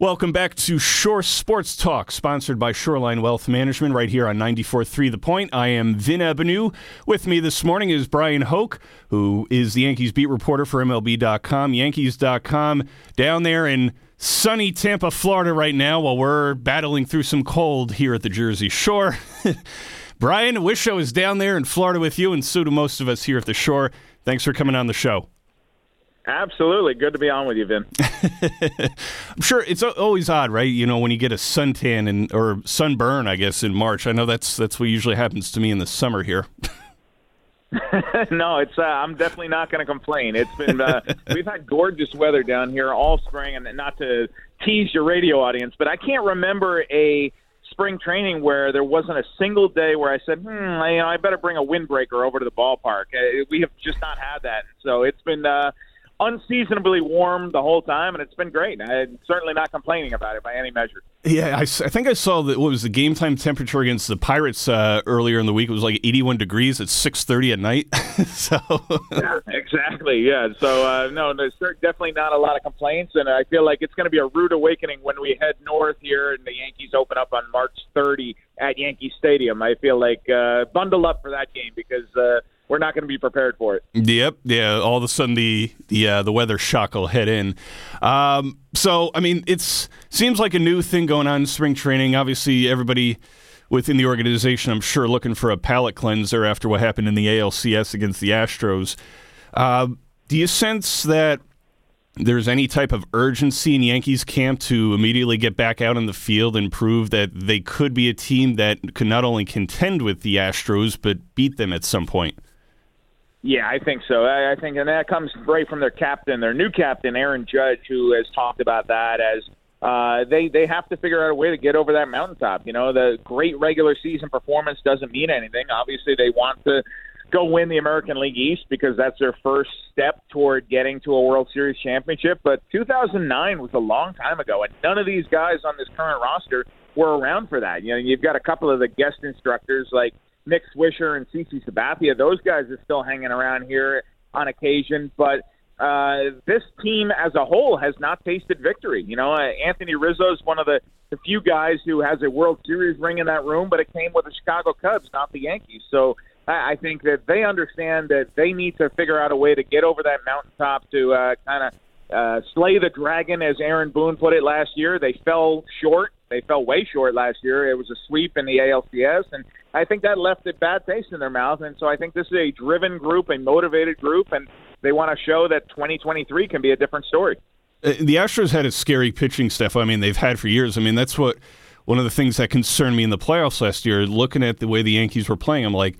Welcome back to Shore Sports Talk, sponsored by Shoreline Wealth Management, right here on 94.3 The Point. I am Vin Ebenau. With me this morning is Bryan Hoch, who is the Yankees beat reporter for MLB.com, Yankees.com, down there in sunny Tampa, Florida right now, while we're battling through some cold here at the Jersey Shore. Bryan, wish I was down there in Florida with you, and so do most of us here at the shore. Thanks for coming on the show. Absolutely. Good to be on with you, Vin. I'm sure it's always odd, right? You know, when you get a suntan and or sunburn, I guess in March. I know that's that's what usually happens to me in the summer here. no, it's uh, I'm definitely not going to complain. It's been uh, we've had gorgeous weather down here all spring, and not to tease your radio audience, but I can't remember a spring training where there wasn't a single day where I said, hmm, I, you know, I better bring a windbreaker over to the ballpark. Uh, we have just not had that, so it's been. Uh, unseasonably warm the whole time, and it's been great. I'm certainly not complaining about it by any measure. Yeah, I, I think I saw that. What was the game time temperature against the Pirates uh, earlier in the week? It was like 81 degrees at 6:30 at night. so yeah, exactly. Yeah. So uh, no, there's definitely not a lot of complaints, and I feel like it's going to be a rude awakening when we head north here and the Yankees open up on March 30 at Yankee Stadium. I feel like uh, bundle up for that game because. Uh, we're not going to be prepared for it. Yep, yeah. All of a sudden, the the uh, the weather shock will head in. Um, so, I mean, it's seems like a new thing going on in spring training. Obviously, everybody within the organization, I'm sure, looking for a palate cleanser after what happened in the ALCS against the Astros. Uh, do you sense that there's any type of urgency in Yankees camp to immediately get back out on the field and prove that they could be a team that could not only contend with the Astros but beat them at some point? Yeah, I think so. I, I think, and that comes right from their captain, their new captain, Aaron Judge, who has talked about that as uh, they they have to figure out a way to get over that mountaintop. You know, the great regular season performance doesn't mean anything. Obviously, they want to go win the American League East because that's their first step toward getting to a World Series championship. But 2009 was a long time ago, and none of these guys on this current roster were around for that. You know, you've got a couple of the guest instructors like Nick Swisher and CC Sabathia. Those guys are still hanging around here on occasion, but uh, this team as a whole has not tasted victory. You know, uh, Anthony Rizzo is one of the, the few guys who has a World Series ring in that room, but it came with the Chicago Cubs, not the Yankees. So I, I think that they understand that they need to figure out a way to get over that mountaintop to uh, kind of uh, slay the dragon, as Aaron Boone put it last year. They fell short. They fell way short last year. It was a sweep in the ALCS, and I think that left a bad taste in their mouth. And so I think this is a driven group, a motivated group, and they want to show that 2023 can be a different story. Uh, the Astros had a scary pitching staff. I mean, they've had for years. I mean, that's what one of the things that concerned me in the playoffs last year. Looking at the way the Yankees were playing, I'm like,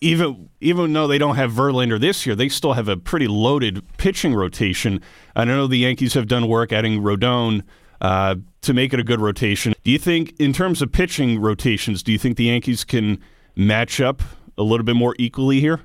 even even though they don't have Verlander this year, they still have a pretty loaded pitching rotation. I know the Yankees have done work adding Rodon uh, to make it a good rotation. Do you think, in terms of pitching rotations, do you think the Yankees can match up a little bit more equally here?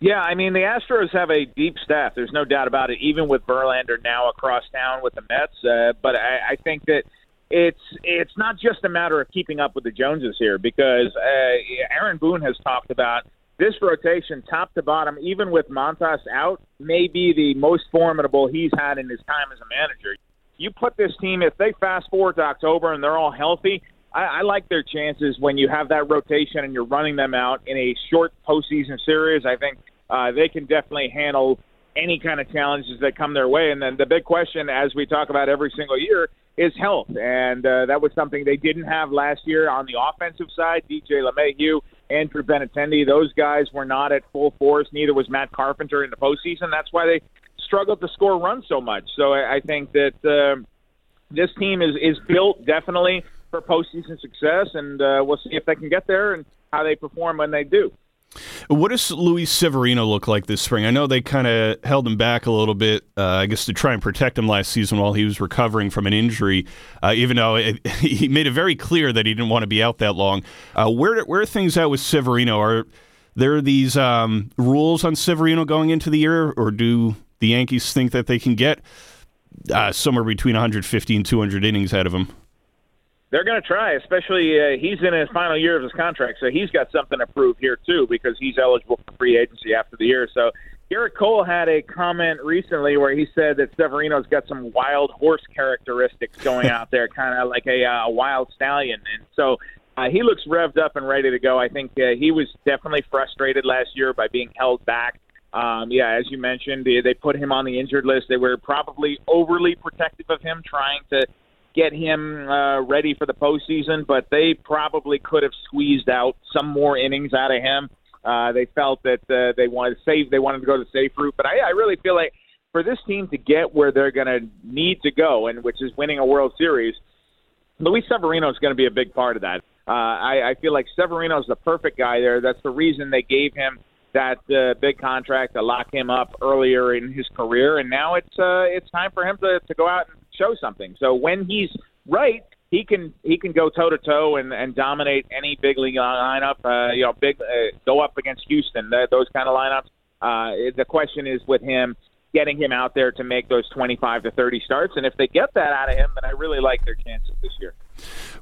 Yeah, I mean the Astros have a deep staff. There's no doubt about it. Even with Verlander now across town with the Mets, uh, but I, I think that it's it's not just a matter of keeping up with the Joneses here because uh, Aaron Boone has talked about this rotation, top to bottom, even with Montas out, may be the most formidable he's had in his time as a manager. You put this team, if they fast forward to October and they're all healthy, I, I like their chances when you have that rotation and you're running them out in a short postseason series. I think uh, they can definitely handle any kind of challenges that come their way. And then the big question, as we talk about every single year, is health. And uh, that was something they didn't have last year on the offensive side. DJ LeMahieu, Andrew Benintendi, those guys were not at full force. Neither was Matt Carpenter in the postseason. That's why they struggled to score runs so much. So I, I think that uh, this team is, is built definitely for postseason success, and uh, we'll see if they can get there and how they perform when they do. What does Luis Severino look like this spring? I know they kind of held him back a little bit, uh, I guess, to try and protect him last season while he was recovering from an injury. Uh, even though it, he made it very clear that he didn't want to be out that long. Uh, where where are things at with Severino? Are there these um, rules on Severino going into the year, or do the Yankees think that they can get uh, somewhere between 150 and 200 innings out of him? they're going to try. Especially uh, he's in his final year of his contract, so he's got something to prove here too because he's eligible for free agency after the year. So Gerrit Cole had a comment recently where he said that Severino's got some wild horse characteristics going out there, kind of like a, uh, wild stallion. And so uh, he looks revved up and ready to go. I think uh, he was definitely frustrated last year by being held back. Um, yeah, as you mentioned, they, they put him on the injured list. They were probably overly protective of him, trying to get him uh, ready for the postseason, but they probably could have squeezed out some more innings out of him. Uh, they felt that uh, they wanted to save. They wanted to go the safe route, but I, I really feel like for this team to get where they're going to need to go, and which is winning a World Series, Luis Severino is going to be a big part of that. Uh, I, I feel like Severino is the perfect guy there. That's the reason they gave him that uh, big contract to lock him up earlier in his career, and now it's uh, it's time for him to, to go out and show something. So when he's right, he can he can go toe to toe and and dominate any big league lineup. Uh, you know, big uh, go up against Houston, the, those kind of lineups. Uh, the question is with him getting him out there to make those 25 to 30 starts, and if they get that out of him, then I really like their chances this year.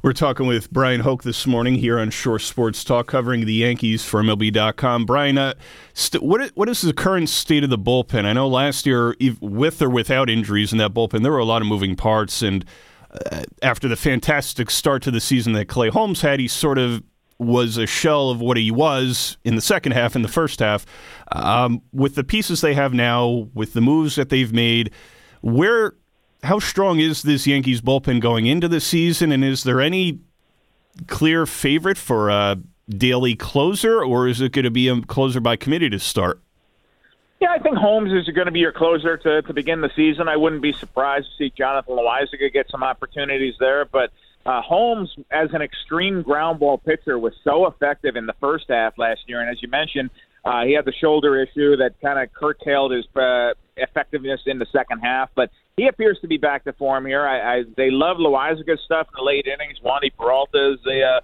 We're talking with Bryan Hoch this morning here on Shore Sports Talk, covering the Yankees for MLB.com. Bryan, uh, st- what, is, what is the current state of the bullpen? I know last year, with or without injuries in that bullpen, there were a lot of moving parts, and uh, after the fantastic start to the season that Clay Holmes had, he sort of was a shell of what he was in the second half and the first half. Um, with the pieces they have now, with the moves that they've made, where how strong is this Yankees bullpen going into the season, and is there any clear favorite for a daily closer, or is it going to be a closer by committee to start? Yeah, I think Holmes is going to be your closer to, to begin the season. I wouldn't be surprised to see Jonathan Loáisiga get some opportunities there, but uh, Holmes, as an extreme ground ball pitcher, was so effective in the first half last year, and as you mentioned, uh, he had the shoulder issue that kind of curtailed his uh, effectiveness in the second half, but he appears to be back to form here. I, I they love Loáisiga's stuff in the late innings. Wandy Peralta is a, uh,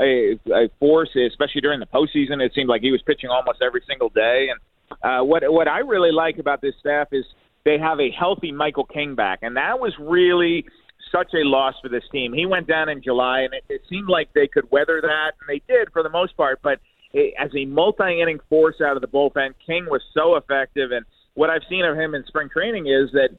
a a force, especially during the postseason. It seemed like he was pitching almost every single day, and uh, what what I really like about this staff is they have a healthy Michael King back, and that was really such a loss for this team. He went down in July, and it, it seemed like they could weather that, and they did for the most part. But as a multi-inning force out of the bullpen, King was so effective, and what I've seen of him in spring training is that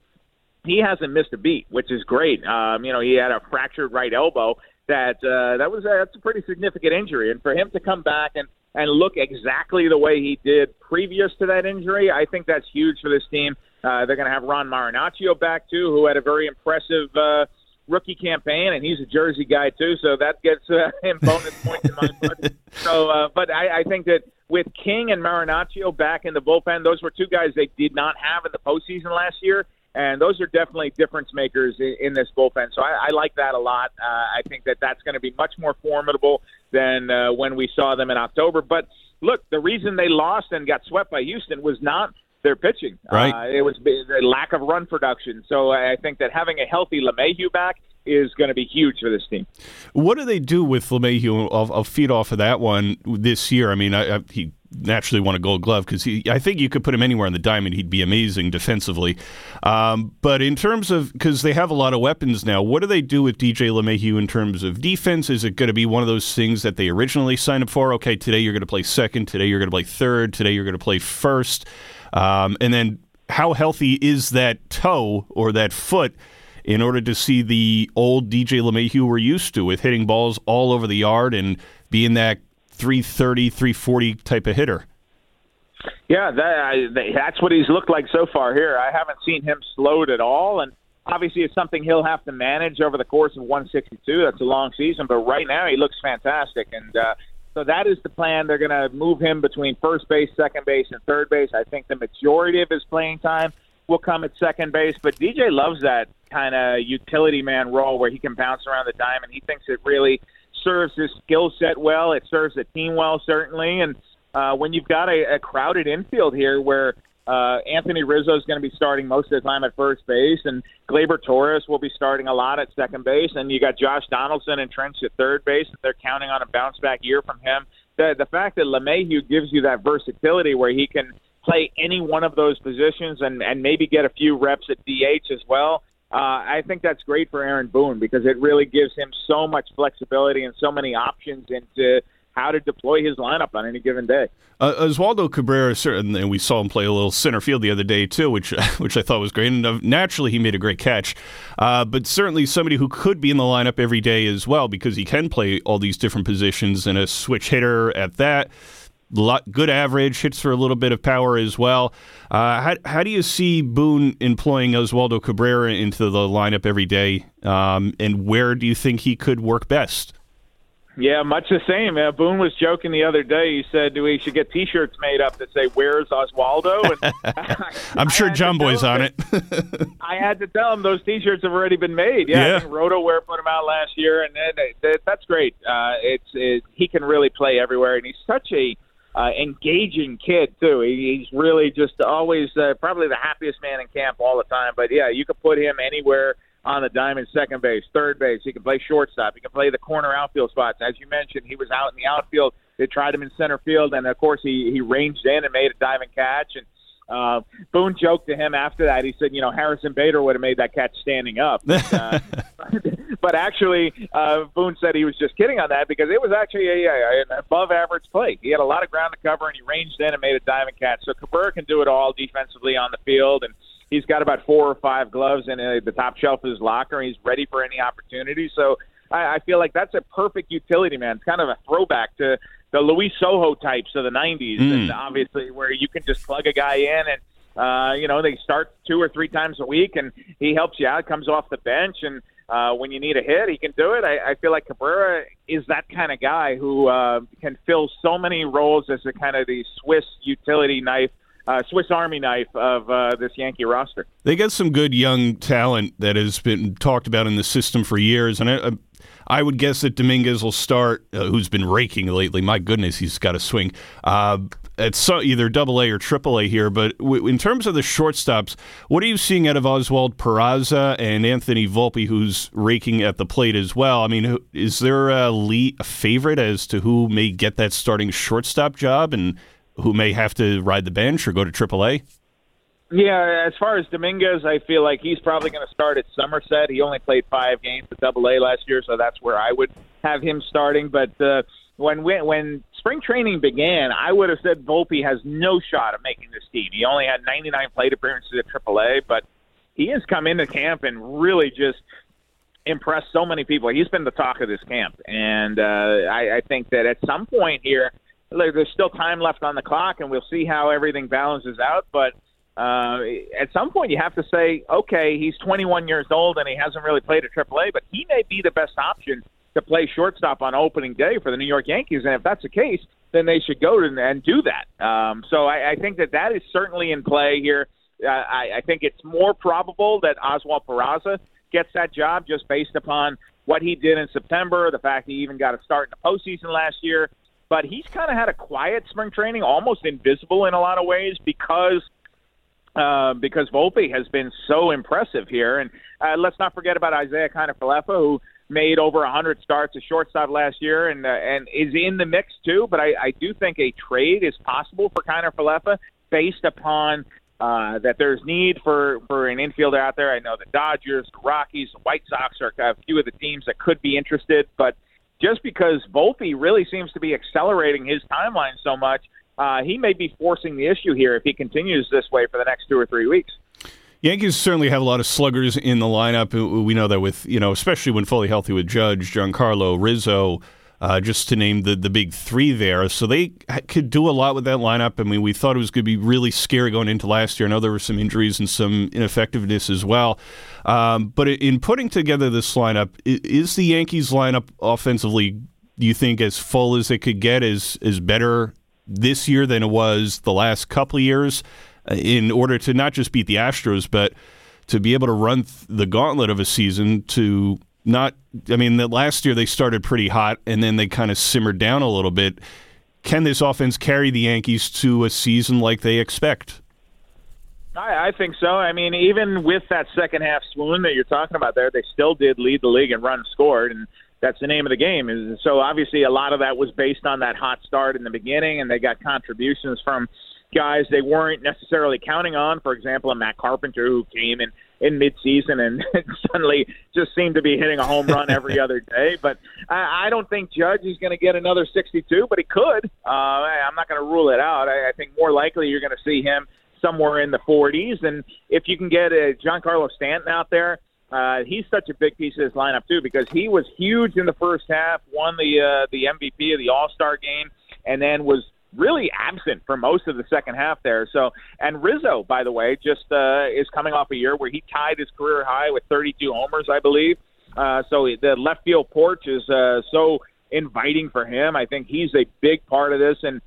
he hasn't missed a beat, which is great. Um, you know, he had a fractured right elbow that uh, that was a, that's a pretty significant injury, and for him to come back and and look exactly the way he did previous to that injury, I think that's huge for this team. Uh, they're going to have Ron Marinaccio back too, who had a very impressive uh, rookie campaign, and he's a Jersey guy too, so that gets uh, him bonus points in my book. So, uh, but I, I think that with King and Marinaccio back in the bullpen, those were two guys they did not have in the postseason last year and those are definitely difference makers in, in this bullpen. So I, I like that a lot. Uh, I think that that's going to be much more formidable than uh, when we saw them in October. But look, the reason they lost and got swept by Houston was not their pitching. Right. Uh, it was the lack of run production. So I think that having a healthy LeMahieu back is going to be huge for this team. What do they do with LeMahieu? I'll, I'll feed off of that one this year. I mean, I, I, he naturally won a Gold Glove because I think you could put him anywhere on the diamond; he'd be amazing defensively. Um, but in terms of because they have a lot of weapons now, what do they do with DJ LeMahieu in terms of defense? Is it going to be one of those things that they originally signed up for? Okay, today you're going to play second, today you're going to play third, today you're going to play first, um, and then how healthy is that toe or that foot? In order to see the old DJ LeMahieu we're used to with hitting balls all over the yard and being that 330, 340 type of hitter. Yeah, that, that's what he's looked like so far here. I haven't seen him slowed at all, and obviously it's something he'll have to manage over the course of 162. That's a long season, but right now he looks fantastic, and uh, so that is the plan. They're going to move him between first base, second base, and third base. I think the majority of his playing time will come at second base, but DJ loves that kind of utility man role where he can bounce around the diamond. He thinks it really serves his skill set well. It serves the team well, certainly. And uh, when you've got a, a crowded infield here where uh, Anthony Rizzo is going to be starting most of the time at first base, and Gleyber Torres will be starting a lot at second base, and you got Josh Donaldson entrenched at third base. That they're counting on a bounce back year from him. The, the fact that LeMahieu gives you that versatility where he can play any one of those positions and, and maybe get a few reps at DH as well uh, I think that's great for Aaron Boone because it really gives him so much flexibility and so many options into how to deploy his lineup on any given day. Uh, Oswaldo Cabrera, and we saw him play a little center field the other day too, which which I thought was great. And uh, naturally, he made a great catch. Uh, but certainly somebody who could be in the lineup every day as well because he can play all these different positions and a switch hitter at that. Lot, good average, hits for a little bit of power as well. Uh, how, how do you see Boone employing Oswaldo Cabrera into the lineup every day? Um, and where do you think he could work best? Yeah, much the same. Uh, Boone was joking the other day. He said we should get T-shirts made up that say "Where's Oswaldo?" And I, I'm sure Jomboy's on it. I had to tell him those T-shirts have already been made. Yeah, yeah. I think put them out last year, and, and that's great. Uh, it's it, he can really play everywhere, and he's such a uh, engaging kid too. He, he's really just always uh, probably the happiest man in camp all the time. But yeah, you could put him anywhere on the diamond, second base, third base. He can play shortstop. He can play the corner outfield spots. As you mentioned, he was out in the outfield. They tried him in center field, and of course he he ranged in and made a diving catch. And uh, Boone joked to him after that. He said, "You know, Harrison Bader would have made that catch standing up." But, uh, but actually, uh, Boone said he was just kidding on that because it was actually a, a, an above-average play. He had a lot of ground to cover, and he ranged in and made a diving catch. So Cabrera can do it all defensively on the field, and he's got about four or five gloves in uh, the top shelf of his locker. He's ready for any opportunity. So I, I feel like that's a perfect utility man. It's kind of a throwback to the Luis Sojo types of the '90s, mm. and obviously where you can just plug a guy in and. Uh, you know, they start two or three times a week, and he helps you out. Comes off the bench, and uh, when you need a hit, he can do it. I, I feel like Cabrera is that kind of guy who uh, can fill so many roles as a kind of the Swiss utility knife uh, Swiss Army knife of uh, this Yankee roster. They got some good young talent that has been talked about in the system for years, and I, I would guess that Dominguez will start. Uh, who's been raking lately? My goodness, he's got a swing. At so, either Double A or Triple A here, but w- in terms of the shortstops, what are you seeing out of Oswald Peraza and Anthony Volpe, who's raking at the plate as well? I mean, is there a, lead, a favorite as to who may get that starting shortstop job, and who may have to ride the bench or go to AAA? Yeah, as far as Dominguez, I feel like he's probably going to start at Somerset. He only played five games at Double A last year, so that's where I would have him starting. But uh, when when spring training began, I would have said Volpe has no shot of making this team. He only had 99 plate appearances at AAA, but he has come into camp and really just impressed so many people. He's been the talk of this camp, and uh, I, I think that at some point here there's still time left on the clock, and we'll see how everything balances out. But uh, at some point, you have to say, okay, he's 21 years old and he hasn't really played at AAA, but he may be the best option to play shortstop on opening day for the New York Yankees. And if that's the case, then they should go and do that. Um, so I, I think that that is certainly in play here. Uh, I, I think it's more probable that Oswald Peraza gets that job just based upon what he did in September, the fact he even got a start in the postseason last year, but he's kind of had a quiet spring training, almost invisible in a lot of ways because uh, because Volpe has been so impressive here. And uh, let's not forget about Isiah Kiner-Falefa, who made over 100 starts as shortstop last year and uh, and is in the mix too. But I, I do think a trade is possible for Kiner-Falefa based upon uh, that there's need for, for an infielder out there. I know the Dodgers, the Rockies, the White Sox are a few of the teams that could be interested, but – just because Volpe really seems to be accelerating his timeline so much, uh, he may be forcing the issue here if he continues this way for the next two or three weeks. Yankees certainly have a lot of sluggers in the lineup. We know that with you know, especially when fully healthy with Judge, Giancarlo, Rizzo, uh, just to name the, the big three there. So they could do a lot with that lineup. I mean, we thought it was going to be really scary going into last year. I know there were some injuries and some ineffectiveness as well. Um, but in putting together this lineup, is the Yankees lineup offensively, do you think, as full as it could get, is, is better this year than it was the last couple of years in order to not just beat the Astros, but to be able to run the gauntlet of a season to not I mean the last year they started pretty hot and then they kind of simmered down a little bit. Can this offense carry the Yankees to a season like they expect? I, I think so. I mean, even with that second half swoon that you're talking about there, they still did lead the league in run scored, and that's the name of the game. So obviously a lot of that was based on that hot start in the beginning, and they got contributions from guys they weren't necessarily counting on. For example, a Matt Carpenter who came and in midseason and suddenly just seemed to be hitting a home run every other day. But I, I don't think Judge is going to get another 62, but he could. Uh, I'm not going to rule it out. I, I think more likely you're going to see him somewhere in the 40s. And if you can get a Giancarlo Stanton out there, uh, he's such a big piece of this lineup too because he was huge in the first half, won the uh, the MVP of the All Star game, and then was really absent for most of the second half there. So, and Rizzo, by the way, just uh, is coming off a year where he tied his career high with 32 homers, I believe. Uh, so the left field porch is uh, so inviting for him. I think he's a big part of this, and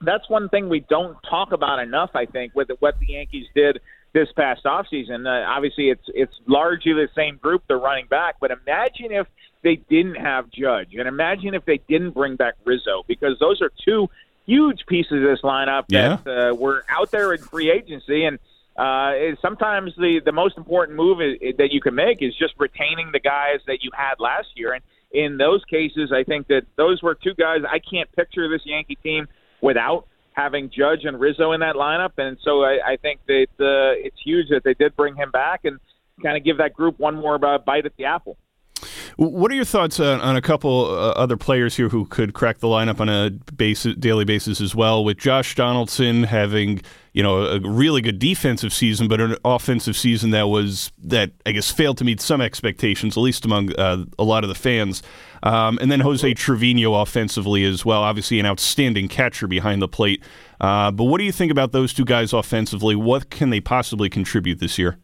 that's one thing we don't talk about enough. I think with what the Yankees did this past offseason. Uh, obviously, it's it's largely the same group they're running back, but imagine if they didn't have Judge, and imagine if they didn't bring back Rizzo, because those are two huge pieces of this lineup yeah. that uh, were out there in free agency, and uh, sometimes the the most important move is, that you can make is just retaining the guys that you had last year, and in those cases, I think that those were two guys I can't picture this Yankee team without having Judge and Rizzo in that lineup, and so I, I think that uh, it's huge that they did bring him back and kind of give that group one more uh, bite at the apple. What are your thoughts on, on a couple uh, other players here who could crack the lineup on a daily basis as well? With Josh Donaldson having you know a really good defensive season, but an offensive season that was that I guess failed to meet some expectations, at least among uh, a lot of the fans. Um, and then Jose Trevino offensively as well, obviously an outstanding catcher behind the plate. Uh, but what do you think about those two guys offensively? What can they possibly contribute this year?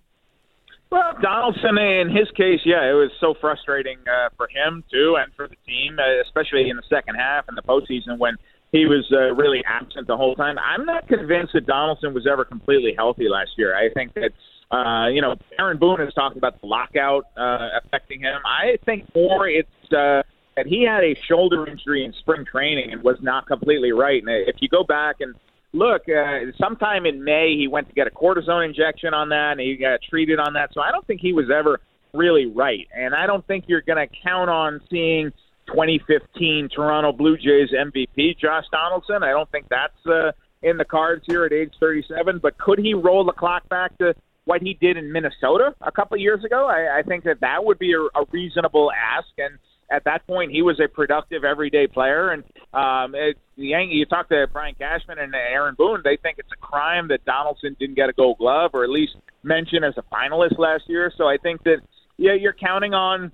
Well, Donaldson, in his case, yeah, it was so frustrating uh, for him too, and for the team, uh, especially in the second half and the postseason when he was uh, really absent the whole time. I'm not convinced that Donaldson was ever completely healthy last year. I think that uh, you know Aaron Boone has talking about the lockout uh, affecting him. I think more it's uh, that he had a shoulder injury in spring training and was not completely right. And if you go back and look, uh, sometime in May he went to get a cortisone injection on that, and he got treated on that. So I don't think he was ever really right, and I don't think you're going to count on seeing 2015 Toronto Blue Jays MVP Josh Donaldson. I don't think that's uh, in the cards here at age 37. But could he roll the clock back to what he did in Minnesota a couple of years ago? I, I think that that would be a, a reasonable ask, and at that point, he was a productive everyday player. And um, it, the you talk to Brian Cashman and Aaron Boone, they think it's a crime that Donaldson didn't get a Gold Glove or at least mentioned as a finalist last year. So I think that yeah, you're counting on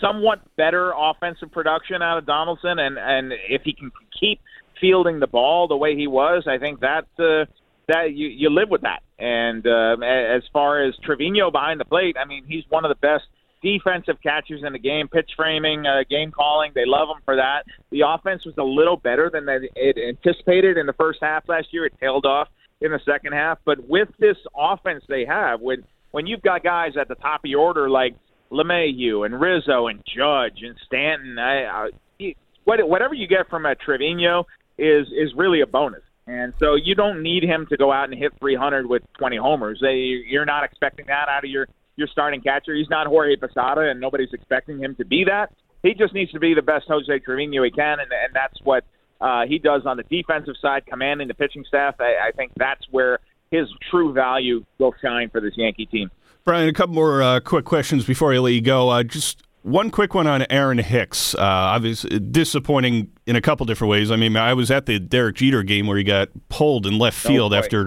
somewhat better offensive production out of Donaldson, and and if he can keep fielding the ball the way he was, I think that. Uh, that you you live with that, and uh, as far as Trevino behind the plate, I mean he's one of the best defensive catchers in the game, pitch framing, uh, game calling. They love him for that. The offense was a little better than they it anticipated in the first half last year. It tailed off in the second half, but with this offense they have, when when you've got guys at the top of your order like LeMahieu and Rizzo and Judge and Stanton, I, I, whatever you get from a Trevino is is really a bonus. And so you don't need him to go out and hit 300 with 20 homers. You're not expecting that out of your your starting catcher. He's not Jorge Posada, and nobody's expecting him to be that. He just needs to be the best Jose Trevino he can, and, and that's what uh, he does on the defensive side, commanding the pitching staff. I, I think that's where his true value will shine for this Yankee team. Bryan, a couple more uh, quick questions before I let you go. Uh, just one quick one on Aaron Hicks. Uh, obviously, disappointing in a couple different ways. I mean, I was at the Derek Jeter game where he got pulled in left oh, field oh, after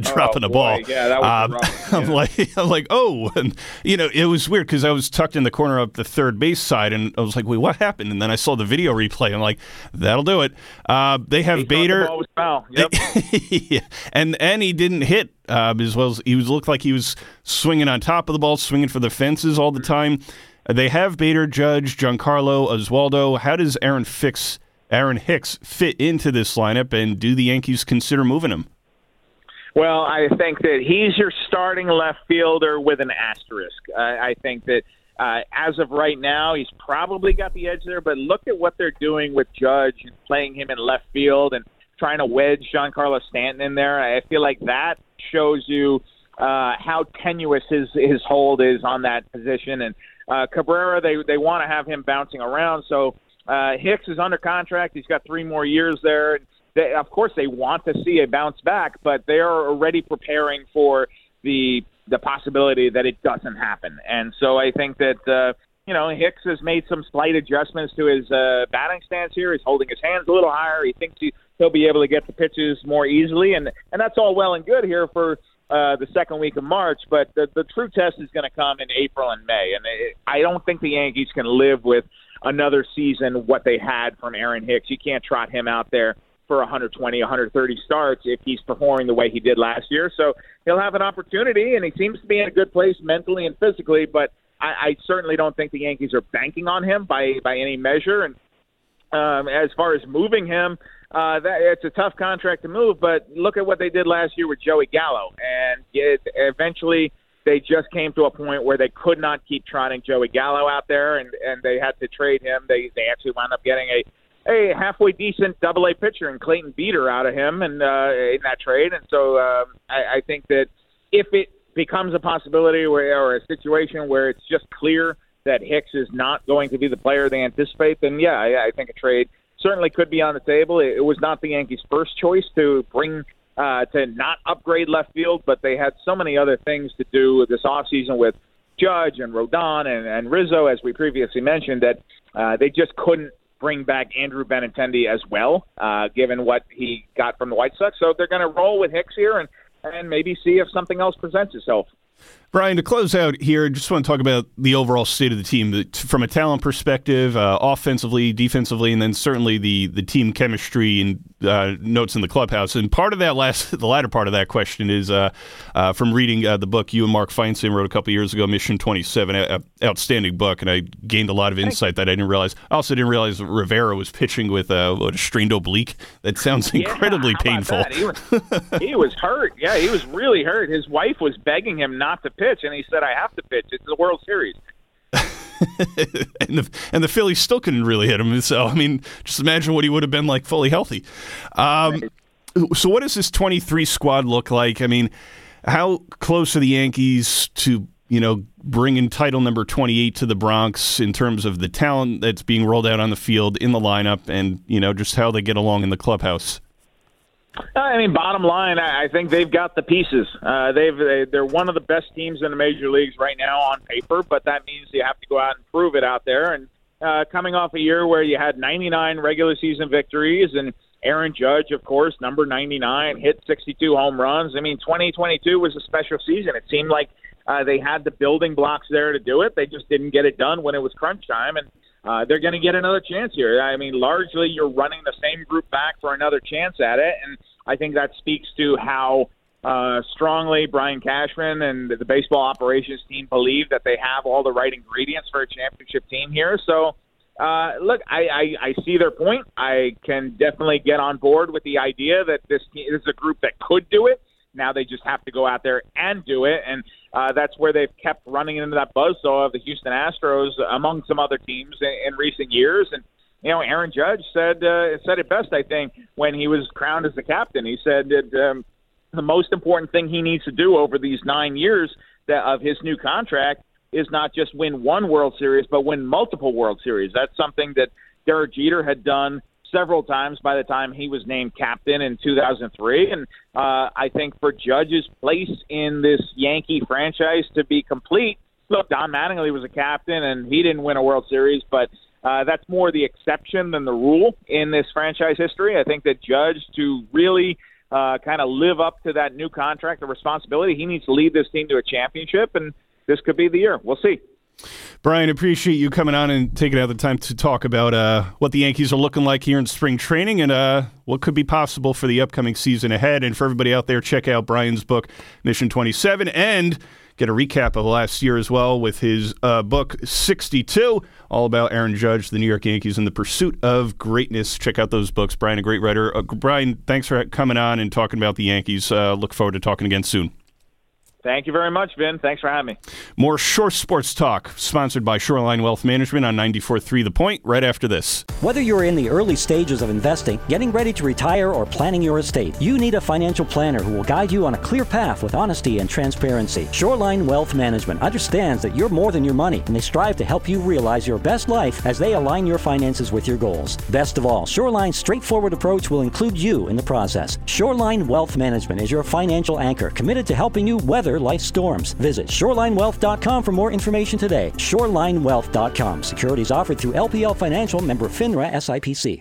dropping oh, a ball. Yeah, that was um, yeah. I'm like, I'm like, oh, and you know, it was weird because I was tucked in the corner of the third base side, and I was like, wait, what happened? And then I saw the video replay. I'm like, that'll do it. Uh, they have he Bader. The yep. yeah. and and he didn't hit uh, as well as he was looked like he was swinging on top of the ball, swinging for the fences all the time. They have Bader, Judge, Giancarlo, Oswaldo. How does Aaron fix Aaron Hicks fit into this lineup, and do the Yankees consider moving him? Well, I think that he's your starting left fielder with an asterisk. I think that uh, as of right now, he's probably got the edge there. But look at what they're doing with Judge and playing him in left field and trying to wedge Giancarlo Stanton in there. I feel like that shows you uh, how tenuous his his hold is on that position. And uh, Cabrera, they they want to have him bouncing around. So uh, Hicks is under contract. He's got three more years there. They, of course, they want to see a bounce back, but they are already preparing for the the possibility that it doesn't happen. And so I think that uh, you know Hicks has made some slight adjustments to his uh, batting stance here. He's holding his hands a little higher. He thinks he, he'll be able to get the pitches more easily, and and that's all well and good here for. Uh, the second week of March, but the, the true test is going to come in April and May, and it, I don't think the Yankees can live with another season what they had from Aaron Hicks. You can't trot him out there for 120, 130 starts if he's performing the way he did last year. So he'll have an opportunity, and he seems to be in a good place mentally and physically. But I, I certainly don't think the Yankees are banking on him by by any measure. And um, as far as moving him, uh, that it's a tough contract to move. But look at what they did last year with Joey Gallo, and it, eventually they just came to a point where they could not keep trotting Joey Gallo out there, and and they had to trade him. They they actually wound up getting a a halfway decent Double A pitcher and Clayton Beeter out of him, and uh, in that trade. And so um, I, I think that if it becomes a possibility where, or a situation where it's just clear that Hicks is not going to be the player they anticipate, then yeah, I, I think a trade certainly could be on the table. It, it was not the Yankees' first choice to bring uh, to not upgrade left field, but they had so many other things to do this offseason with Judge and Rodon and, and Rizzo, as we previously mentioned, that uh, they just couldn't bring back Andrew Benintendi as well, uh, given what he got from the White Sox. So they're going to roll with Hicks here and, and maybe see if something else presents itself. Bryan, to close out here, just want to talk about the overall state of the team from a talent perspective, uh, offensively, defensively, and then certainly the the team chemistry and uh, notes in the clubhouse. And part of that last, the latter part of that question is uh, uh from reading uh, the book you and Mark Feinsand wrote a couple years ago, Mission Twenty Seven, a, outstanding book, and I gained a lot of insight that I didn't realize. I also didn't realize Rivera was pitching with uh, a strained oblique. That sounds incredibly yeah, painful. He was, he was hurt. Yeah, he was really hurt. His wife was begging him not to pitch, and he said, "I have to pitch. It's the World Series." and the and the Phillies still couldn't really hit him. So I mean, just imagine what he would have been like fully healthy. Um, so what does this 23 squad look like? I mean, how close are the Yankees to you know bringing title number 28 to the Bronx in terms of the talent that's being rolled out on the field in the lineup, and you know just how they get along in the clubhouse? I mean, bottom line, I think they've got the pieces. Uh, they've they, they're one of the best teams in the major leagues right now on paper, but that means you have to go out and prove it out there. And uh, coming off a year where you had 99 regular season victories and Aaron Judge, of course, number 99, hit 62 home runs. I mean, 2022 was a special season. It seemed like uh, they had the building blocks there to do it. They just didn't get it done when it was crunch time, and uh, they're going to get another chance here. I mean, largely you're running the same group back for another chance at it, and I think that speaks to how uh, strongly Brian Cashman and the baseball operations team believe that they have all the right ingredients for a championship team here. So, uh, look, I, I, I see their point. I can definitely get on board with the idea that this, this is a group that could do it. Now they just have to go out there and do it, and uh, that's where they've kept running into that buzzsaw of the Houston Astros among some other teams in, in recent years. And you know, Aaron Judge said uh, said it best, I think, when he was crowned as the captain. He said that um, the most important thing he needs to do over these nine years that, of his new contract is not just win one World Series, but win multiple World Series. That's something that Derek Jeter had done several times by the time he was named captain in 2003. And uh, I think for Judge's place in this Yankee franchise to be complete, look, Don Mattingly was a captain and he didn't win a World Series, but uh, that's more the exception than the rule in this franchise history. I think that Judge to really uh, kind of live up to that new contract, the responsibility, he needs to lead this team to a championship, and this could be the year. We'll see. Bryan, appreciate you coming on and taking out the time to talk about uh, what the Yankees are looking like here in spring training and uh, what could be possible for the upcoming season ahead. And for everybody out there, check out Bryan's book, Mission 27, and get a recap of last year as well with his uh, book 62, all about Aaron Judge, the New York Yankees, and the pursuit of greatness. Check out those books. Bryan, a great writer. Uh, Bryan, thanks for coming on and talking about the Yankees. Uh, look forward to talking again soon. Thank you very much, Vin. Thanks for having me. More Shore Sports Talk, sponsored by Shoreline Wealth Management on 94.3 The Point, right after this. Whether you're in the early stages of investing, getting ready to retire, or planning your estate, you need a financial planner who will guide you on a clear path with honesty and transparency. Shoreline Wealth Management understands that you're more than your money, and they strive to help you realize your best life as they align your finances with your goals. Best of all, Shoreline's straightforward approach will include you in the process. Shoreline Wealth Management is your financial anchor, committed to helping you weather weather life storms. Visit shorelinewealth.com for more information today. Shorelinewealth.com. Securities offered through LPL Financial member FINRA SIPC.